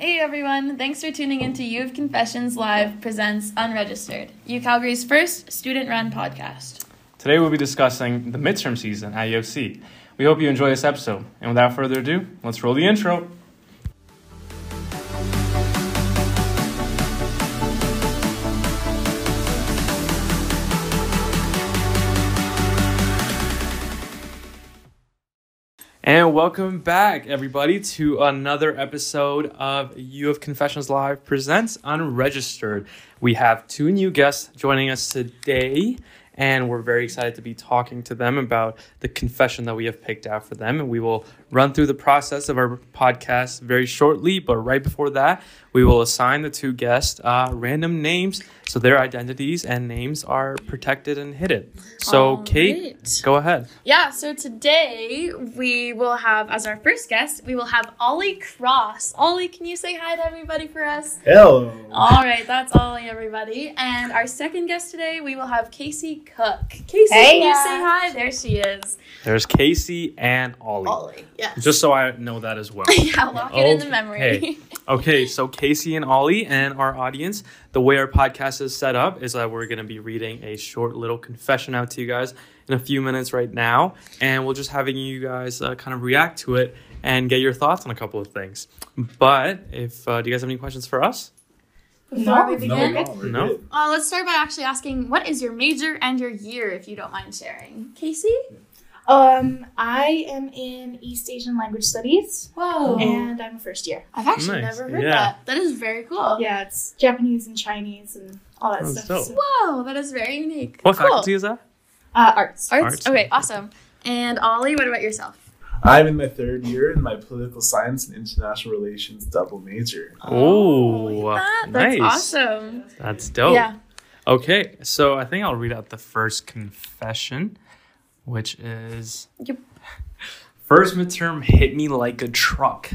Hey everyone, thanks for tuning in to U of Confessions Live presents Unregistered, U Calgary's first student run podcast. Today we'll be discussing the midterm season at U of C. We hope you enjoy this episode. And without further ado, let's roll the intro. And welcome back, everybody, to another episode of U of Confessions Live presents Unregistered. We have two new guests joining us today, and we're very excited to be talking to them about the confession that we have picked out for them. And we will run through the process of our podcast very shortly, but right before that, we will assign the two guests uh, random names so their identities and names are protected and hidden. So, All Kate, right. go ahead. Yeah, so today we will have, as our first guest, we will have Ollie Cross. Ollie, can you say hi to everybody for us? Hello. All right, that's Ollie, everybody. And our second guest today, we will have Casey Cook. Casey, Hey, can you guys. say hi? There she is. There's Casey and Ollie. Ollie, yes. Just so I know that as well. yeah, lock it in the memory. Okay. Okay, so Casey and Ollie and our audience, the way our podcast is set up is that we're going to be reading a short little confession out to you guys in a few minutes right now, and we'll just having you guys uh, kind of react to it and get your thoughts on a couple of things. But if uh, do you guys have any questions for us? Before we No, begin, no, we're No. Uh, let's start by actually asking what is your major and your year, if you don't mind sharing. Casey? Um, I am in East Asian Language Studies, Whoa. and I'm a first year. I've actually Nice. never heard Yeah. that. That is very cool. Yeah, it's Japanese and Chinese and all that That's stuff. So, Whoa, that is very unique. What cool. faculty is that? uh, arts. Arts? Arts. Okay, awesome. And Ollie, what about yourself? I'm in my third year in my political science and international relations double major. Oh, look at that. That's nice. awesome. That's dope. Yeah. Okay, so I think I'll read out the first confession, which is Yep. First midterm hit me like a truck.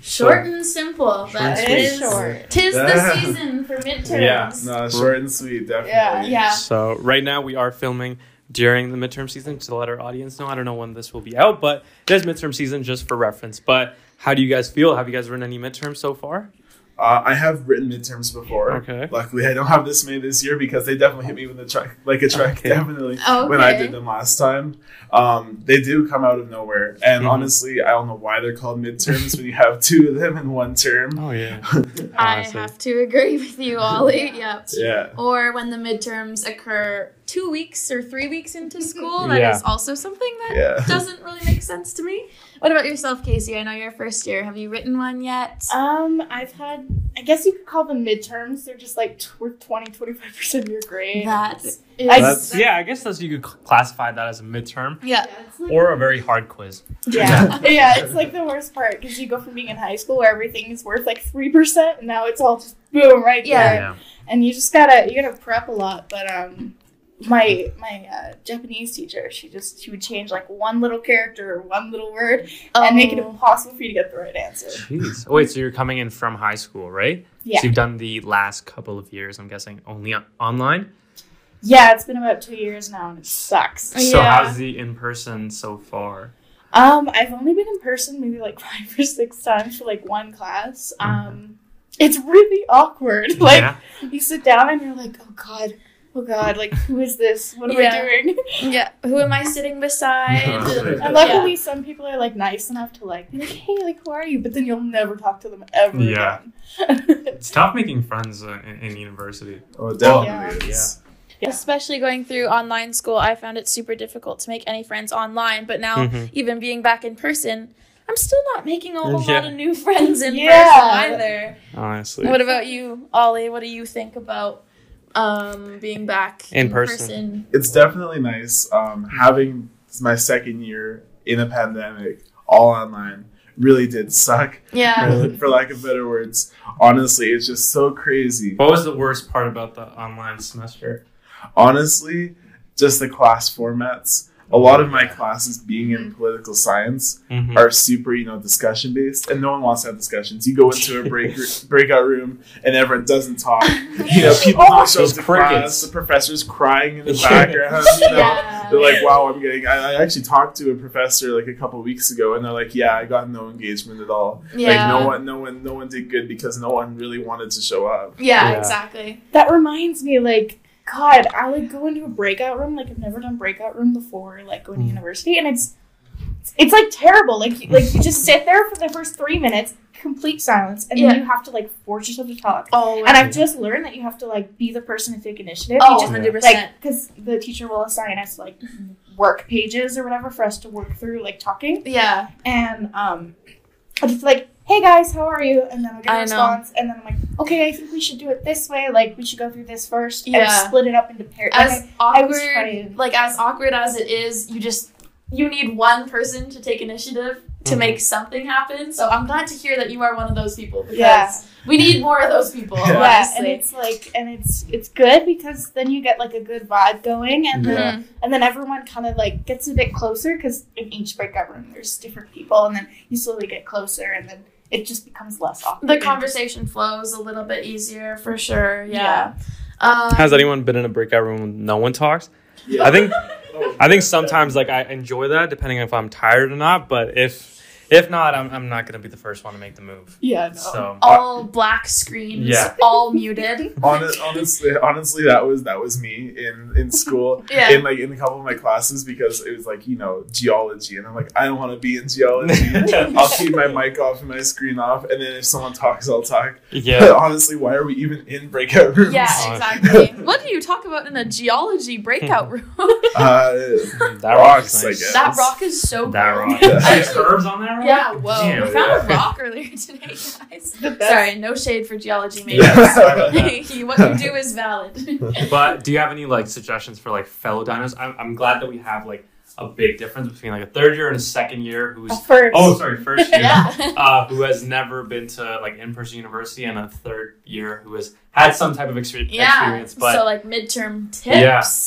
Short and simple. Short That and is sweet. short. Tis the season for midterms. Yeah. No, short and sweet, definitely. Yeah, yeah. So right now we are filming during the midterm season to let our audience know. I don't know when this will be out, but it is midterm season just for reference. But how do you guys feel? Have you guys written any midterms so far? Uh, I have written midterms before. Okay. Luckily, I don't have this many this year because they definitely hit me with a truck, like a truck, Okay. definitely. Okay. When I did them last time, um, they do come out of nowhere, and Mhm. honestly, I don't know why they're called midterms when you have two of them in one term. Oh yeah. I have to agree with you, Ollie. yep. Yeah. Or when the midterms occur two weeks or three weeks into school, that is Yeah. also something that Yeah. doesn't really make sense to me. What about yourself, Casey? I know you're first year. Have you written one yet? Um, I've had, I guess you could call them midterms. They're just like tw- 20, 25% of your grade. that is. I- That's yeah. I guess that's you could classify that as a midterm yeah. it's like- or a very hard quiz. yeah, yeah, it's like the worst part because you go from being in high school where everything is worth like 3%, and now it's all just boom right Yeah. there. and you just gotta you gotta prep a lot but um my my uh, japanese teacher she just she would change like one little character or one little word and make it Oh. impossible for you to get the right answer Jeez. Wait, so you're coming in from high school, right? yeah So you've done the last couple of years, I'm guessing, only on- online. yeah it's been about two years now and it sucks So Yeah. how's the in person so far? um i've only been in person maybe like five or six times for like one class um it's really awkward like yeah. you sit down and you're like oh god oh god like who is this what am Yeah. i doing Yeah. Who am I sitting beside? And And luckily, some people are like nice enough to like be like, "Hey, like, who are you?" But then you'll never talk to them ever Yeah. again. It's tough making friends uh, in, in university. Oh, definitely. yeah. is. Yeah. Especially going through online school, I found it super difficult to make any friends online. But now, Mhm. even being back in person, I'm still not making a whole Yeah. lot of new friends in Yeah. person either. Honestly. What about you, Ollie? What do you think about um, being back In in, person. It's definitely nice um, having my second year in a pandemic, all online. Really did suck, Yeah. for lack of better words. Honestly, it's just so crazy. What was the worst part about the online semester? Honestly, just the class formats. A lot of my classes, being in political science, Mhm. are super, you know, discussion based, and no one wants to have discussions. You go into a break breakout room, and everyone doesn't talk. You know, people Oh, don't show up those to crickets. class. The professor's crying in the background. You know, Yeah. Yeah. They're like, wow, I'm getting. I, I actually talked to a professor like a couple weeks ago, and they're like, yeah, I got no engagement at all. Yeah. Like no one, no one, no one did good because no one really wanted to show up. Yeah, Yeah. exactly. That reminds me, like, God, I like go into a breakout room. Like, I've never done breakout room before, like going to Mm. university, and it's it's like terrible. Like, you- like you just sit there for the first three minutes, complete silence, and Yeah. then you have to like force yourself to talk. Oh, And I've just learned that you have to like be the person to take initiative. oh, just 100%. like because the teacher will assign us like work pages or whatever for us to work through like talking yeah. and um I just like hey guys how are you and then I'll get a I know. response and then I'm like okay I think we should do it this way like we should go through this first Yeah. and split it up into pairs As Like, I was awkward, like as awkward as it is, you just you need one person to take initiative to Mhm. make something happen. So I'm glad to hear that you are one of those people because Yeah. we need more of those people. Yeah. yeah and it's like and it's it's good because then you get like a good vibe going and then Yeah. And then everyone kind of like gets a bit closer because in each breakout room there's different people and then you slowly get closer and then it just becomes less awkward The conversation flows a little bit easier for sure. Yeah. Um, Has anyone been in a breakout room when no one talks? Yeah. I think I think sometimes like I enjoy that depending on if I'm tired or not. But if if not, I'm, I'm not gonna be the first one to make the move. yeah no. So all black screens, Yeah. all muted. Honest, honestly, honestly, that was that was me in in school. Yeah. In like in a couple of my classes because it was like you know geology, and I'm like I don't want to be in geology. I'll keep my mic off and my screen off, and then if someone talks, I'll talk. But yeah, honestly, why are we even in breakout rooms? Yeah, exactly. what do you talk about in a geology breakout room? Uh, that rocks, rock's I nice. guess. that rock is so That cool. rock. Yeah. Six herbs on that rock. Yeah, whoa. Damn, we found a rock earlier today, guys. Sorry, no shade for geology majors. Yeah. Sorry about that. He- what you do is valid. But do you have any like suggestions for like fellow dinos? I'm, I'm glad that we have like a big difference between like a third year and a second year who's At first. oh sorry first year yeah. uh, who has never been to like in-person university and a third year who has had some type of exper- Yeah. experience but so like midterm tips.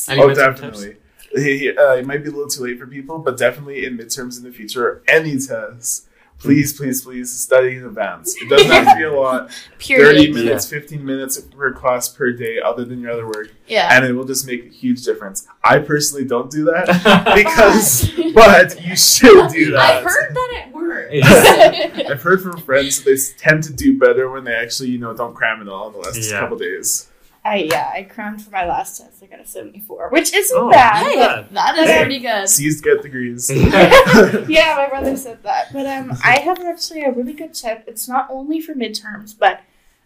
Yeah. Any oh, midterm definitely. He- uh, it might be a little too late for people, but definitely in midterms in the future, any tests, please, please, please study in advance. It doesn't have to be a lot. Thirty Period. minutes, fifteen minutes per class per day, other than your other work, Yeah. and it will just make a huge difference. I personally don't do that because, but you should do that. I've heard that it works. Yeah. I've heard from friends that they tend to do better when they actually, you know, don't cram it all in the last Yeah. couple days. I yeah, I crammed for my last test. I got a seventy four, which isn't Oh, bad. Hey, Yeah. that is Hey. pretty good. C's get degrees. yeah, my brother said that. But um, I have actually a really good tip. It's not only for midterms, but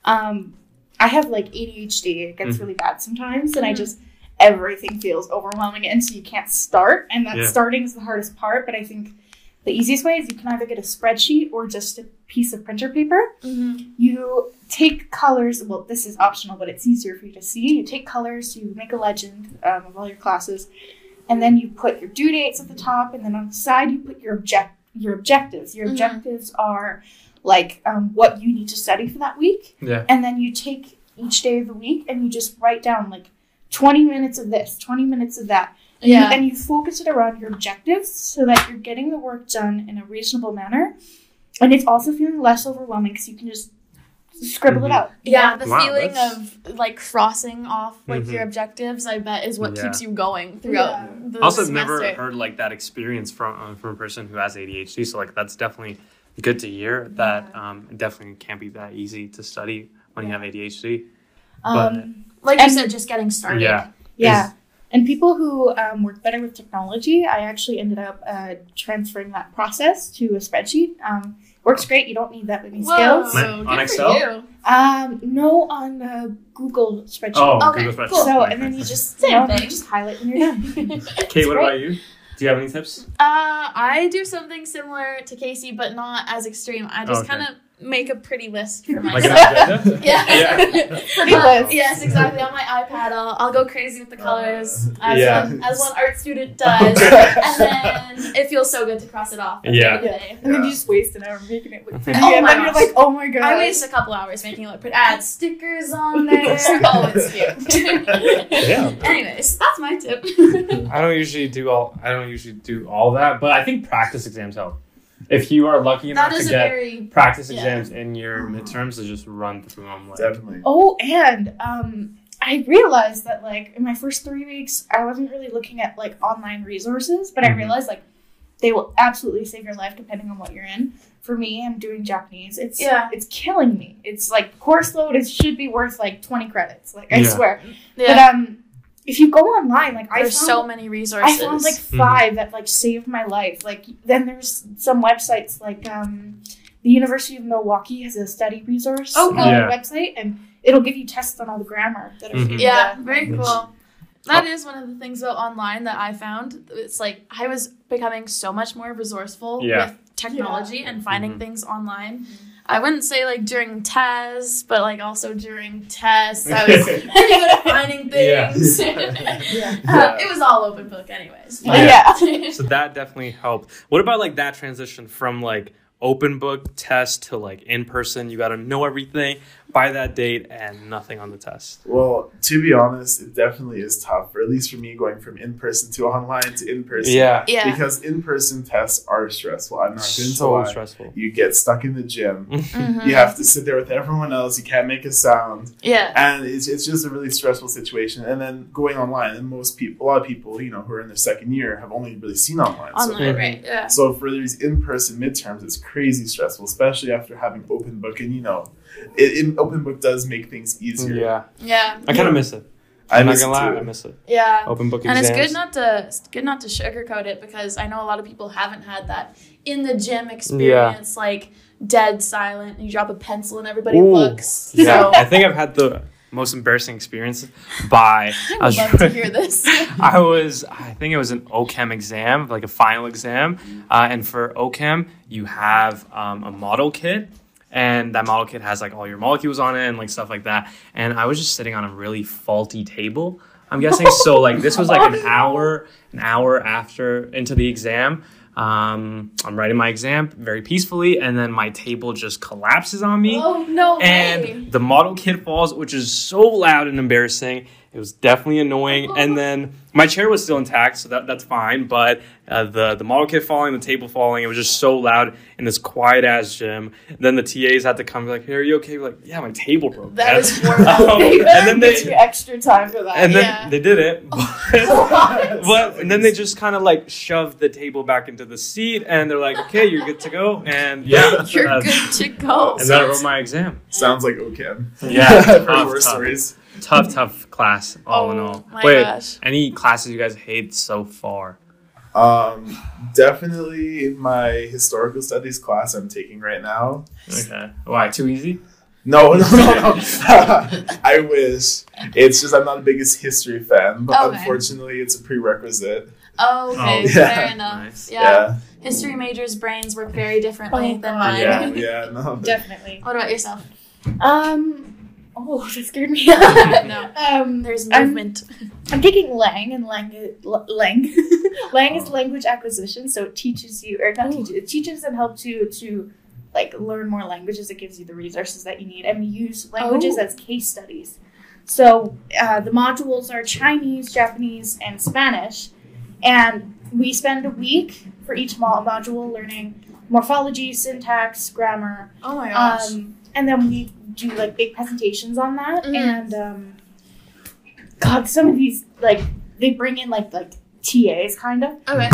um, I have like ADHD. It gets Mhm. really bad sometimes, and I Mhm. just everything feels overwhelming, and so you can't start. And that Yeah. starting is the hardest part. But I think the easiest way is you can either get a spreadsheet or just a piece of printer paper. Mhm. you take colors well this is optional but it's easier for you to see you take colors you make a legend um, of all your classes and then you put your due dates at the top and then on the side you put your object your objectives your Mhm. objectives are like um, what you need to study for that week yeah and then you take each day of the week and you just write down like 20 minutes of this 20 minutes of that and you- Yeah. and you focus it around your objectives so that you're getting the work done in a reasonable manner and it's also feeling less overwhelming because you can just scribble Mhm. it out you Yeah, know? the Wow, feeling that's- of like crossing off like Mhm. your objectives, I bet, is what Yeah. keeps you going throughout Yeah. the also I've semester. never heard like that experience from uh, from a person who has ADHD so like that's definitely good to hear that um, it definitely can't be that easy to study when you have ADHD um, like you said, just getting started. yeah yeah and people who um, work better with technology i actually ended up uh, transferring that process to a spreadsheet um, works great you don't need that many Whoa, skills Man, on Excel? um, no on uh, google spreadsheet oh Okay, Google Spreadsheet. cool. so and then you just Same you know, thing. you just highlight when you're done Kate what great. about you do you have any tips Uh, I do something similar to Casey, but not as extreme. I just Okay. kind of make a pretty list for like an myself. agenda yeah. Yeah. Pretty Uh, list. Yes, exactly. On my iPad, I'll, I'll go crazy with the colors as, Yeah. one, as one art student does. and then it feels so good to cross it off. at the Yeah. end of the day. and then you just waste an hour making it look pretty Oh and my then you're like oh my god I waste a couple hours making it look pretty. Add stickers on there. oh, it's cute. Yeah. Anyways, that's my tip. I don't usually do all. I don't usually do all that, but I think practice exams help. If you are lucky enough to get very practice yeah. exams in your midterms, to just run through them. Like, Definitely. Oh, and um, I realized that like in my first three weeks, I wasn't really looking at like online resources, but I Mhm. realized like they will absolutely save your life depending on what you're in. For me, I'm doing Japanese. It's Yeah. it's killing me. It's like course load. It should be worth like 20 credits. Like I Yeah. swear. But um, if you go online, like I There's found, so many resources. I found like Mhm. 5 that like saved my life. Like then there's some websites like um, the University of Milwaukee has a study resource Oh, cool. Yeah. website, and it'll give you tests on all the grammar that are Mhm. Yeah, the very cool. That is one of the things about online that I found. It's like I was becoming so much more resourceful Yeah. with technology and finding Mhm. things online. I wouldn't say like during tests, but like also during tests, I was pretty good at finding things. Yeah. Uh, it was all open book, anyways. But yeah. So that definitely helped. What about like that transition from like open book test to like in person? You got to know everything by that date and nothing on the test. Well, to be honest, it definitely is tough, or at least for me, going from in person to online to in person. Yeah. yeah. Because in person tests are stressful. I'm not going to So lie. stressful. You get stuck in the gym. mm-hmm. You have to sit there with everyone else. You can't make a sound. Yeah. and it's, it's just a really stressful situation and then going online and most people a lot of people you know who are in their second year have only really seen online, so, Online, Mhm. right? Yeah. so for these in-person midterms it's crazy stressful especially after having open book and you know it, it, open book does make things easier Yeah. Yeah. I kind of miss it. I I'm not gonna lie, too. I miss it. Yeah. Open book And it's good not to it's good not to sugarcoat it because I know a lot of people haven't had that in the gym experience, like dead silent. You drop a pencil and everybody Ooh. looks. Yeah, So I think I've had the most embarrassing experience by. I would love to hear this. I was, I think it was an OChem exam, like a final exam. Uh, and for OChem, you have um, a model kit, and that model kit has like all your molecules on it and like stuff like that. And I was just sitting on a really faulty table. I'm guessing so. Like this was like an hour, an hour after into the exam. Um, I'm writing my exam very peacefully, and then my table just collapses on me oh no way. and the model kit falls, which is so loud and embarrassing. It was definitely annoying. And then my chair was still intact, so that, that's fine. But uh, the the model kit falling, the table falling, it was just so loud in this quiet ass gym. then the TAs had to come, be like, "Hey, are you okay?" We're like, "Yeah, my table broke." That man." is horrible. Um, and then Gives you they extra time for that. and then Yeah. they did it. But, but and then they just kind of like shoved the table back into the seat, and they're like, "Okay, you're good to go." And yeah, You're uh, good to go. And then I wrote my exam. sounds like OChem Yeah, I've heard worse tough. stories tough, tough class all in Oh all. my Wait, gosh. any classes you guys hate so far? um, definitely my historical studies class i'm taking right now Okay, why too easy? no, no, no, no. I wish. It's just I'm not the biggest history fan, but Okay. unfortunately, it's a prerequisite. Oh, okay, Oh, yeah. fair enough. Nice. Yeah. Yeah, history majors' brains work very differently Oh, than mine. yeah, yeah. No, Definitely. What about yourself? Um. Oh, that scared me. No. Um, There's I'm- movement. I'm taking Lang, and Lang, Lang, Lang is language acquisition. So it teaches you, or not teaches, it teaches and helps you to like learn more languages. It gives you the resources that you need, and we use languages Oh. as case studies. So uh, the modules are Chinese, Japanese, and Spanish, and we spend a week for each module learning morphology, syntax, grammar, Oh my gosh. um, and then we do like big presentations on that. Mhm. And um, God, some of these like they bring in like like TAs kind of. okay.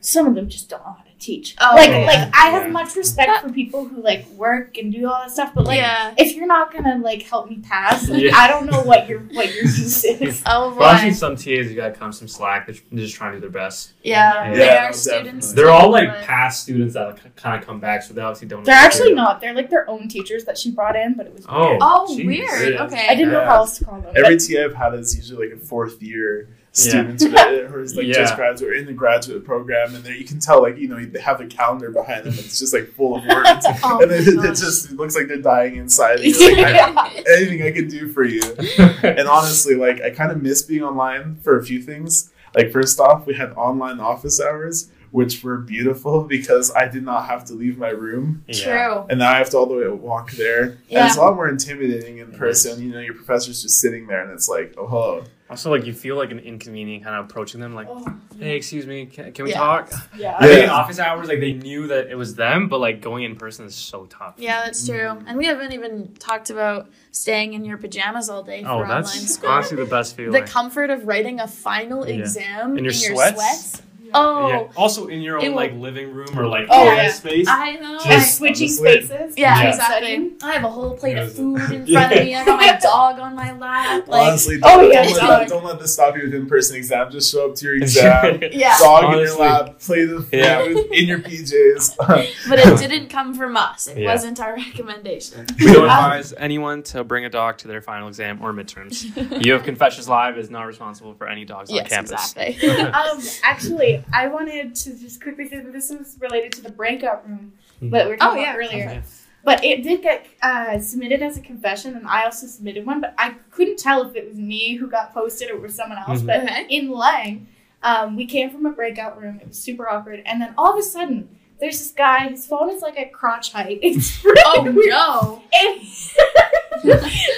Some of them just don't know how to teach. Oh, like yeah. like I have Yeah. much respect for people who like work and do all that stuff, but like yeah. if you're not gonna like help me pass, like, Yeah. I don't know what your what your use is. Oh Well, I've seen boy. some TAs you gotta come some slack. They're they're just trying to do their best. Yeah. Yeah, They no, are students. They're all like but- past students that kind of come back, so they obviously don't. They're actually do. not. They're like their own teachers that she brought in, but it was Oh. weird. Oh, Jeez. weird. Okay. I didn't know how else to call them. Every but- TA I've had is usually like a fourth year Yeah. Students who who is like Yeah. just graduate or in the graduate program, and there you can tell like you know they have a calendar behind them. and It's just like full of words, Oh and it, it just it looks like they're dying inside. And you're like, I- anything I can do for you. And honestly, like I kind of miss being online for a few things. Like first off, we had online office hours, which were beautiful because I did not have to leave my room, Yeah. True. and now I have to all the way walk there. And it's a lot more intimidating in person. You know, your professor's just sitting there, and it's like, oh hello. Also, like you feel like an inconvenient kind of approaching them, like, Oh, "Hey, excuse me, can, can we Yeah. talk?" yeah. I think in Yeah. office hours, like they knew that it was them, but like going in person is so tough. Yeah, that's true. Mm-hmm. And we haven't even talked about staying in your pajamas all day oh, for Oh, online that's school. honestly the best feeling. the comfort of writing a final Yeah. exam In your your sweats? sweats. Oh, Yeah. Also in your own will- like living room or like Oh, yeah. space. I know. Just- I- switching spaces. yeah, Yeah. exactly. I have a whole plate of food in Yeah. front of me. I got my dog on my lap. Like, Honestly, Oh, don't, yeah, don't, let that, don't let this stop you with in-person exam. Just show up to your exam, yeah. dog in your lap, play the food Yeah. in your PJs. But it didn't come from us. It Yeah. wasn't our recommendation. we don't advise anyone to bring a dog to their final exam or midterms. you have Confessions Live is not responsible for any dogs on yes, campus. exactly. Um, actually, I wanted to just quickly say that this was related to the breakout room that we were talking Oh, yeah. about earlier. Okay. But it did get uh, submitted as a confession, and I also submitted one. But I couldn't tell if it was me who got posted or it was someone else. Mhm. But Okay. in Lang, um, we came from a breakout room. It was super awkward, and then all of a sudden, there's this guy. His phone is like at crotch height. It's really oh weird. no. And, and, it's, and it's like facing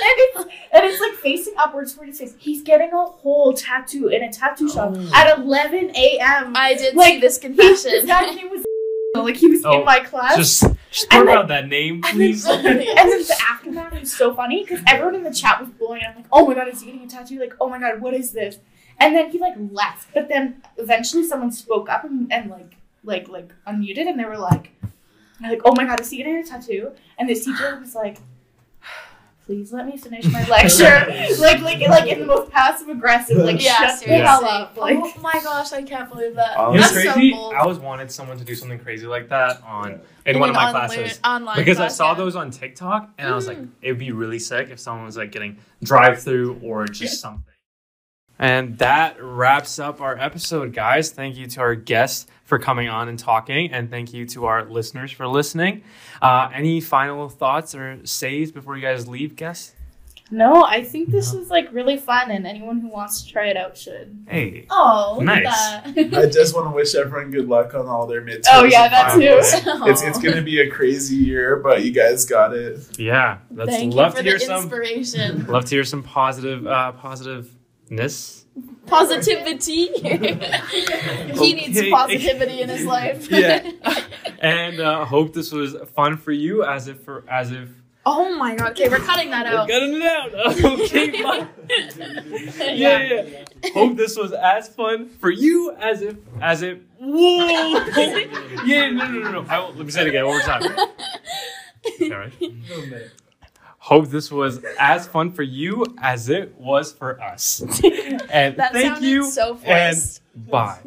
upwards toward his face. He's getting a whole tattoo in a tattoo shop Oh. at 11 a.m. I did Like, see this He- confession. This guy's name was like he was Oh, in my class. Just, just And throw then- out that name, and then, please. and then the aftermath was so funny because everyone in the chat was blowing up like, "Oh my god, is he getting a tattoo? Like, oh my god, what is this?" And then he like left, but then eventually someone spoke up and, and like like like unmuted, and they were like, like, "Oh my god, is he getting a tattoo?" And this teacher was like. Please let me finish my lecture. like, like, like in the most passive aggressive. Like, yeah, shut the hell up. Like, oh my gosh, I can't believe that. Oh, It's That's crazy. so bold. I always wanted someone to do something crazy like that on in, In one of my online- classes. online because I saw yeah. those on TikTok and I was like, Mhm. it would be really sick if someone was like getting drive through or just something. And that wraps up our episode, guys. Thank you to our guests for coming on and talking, and thank you to our listeners for listening. Uh, any final thoughts or says before you guys leave, guests? no, I think this was like really fun, and anyone who wants to try it out should. Hey, Oh, look Nice. at that. I just want to wish everyone good luck on all their midterms. Oh, yeah, and that finals. too. It's it's gonna be a crazy year, but you guys got it. yeah, let's Thank love you for to hear the some. inspiration. Love to hear some positive, uh, positiveness. Positivity. he needs positivity in his life. Yeah. and uh, hope this was fun for you, as if for as if oh my god. Okay, we're cutting that we're out. cutting it out. Okay, fine. yeah, yeah. Hope this was as fun for you as if as if. Whoa! yeah, no, no, no, no. I will, let me say it again one more time. All right. Hope this was as fun for you as it was for us. And That thank you so and bye.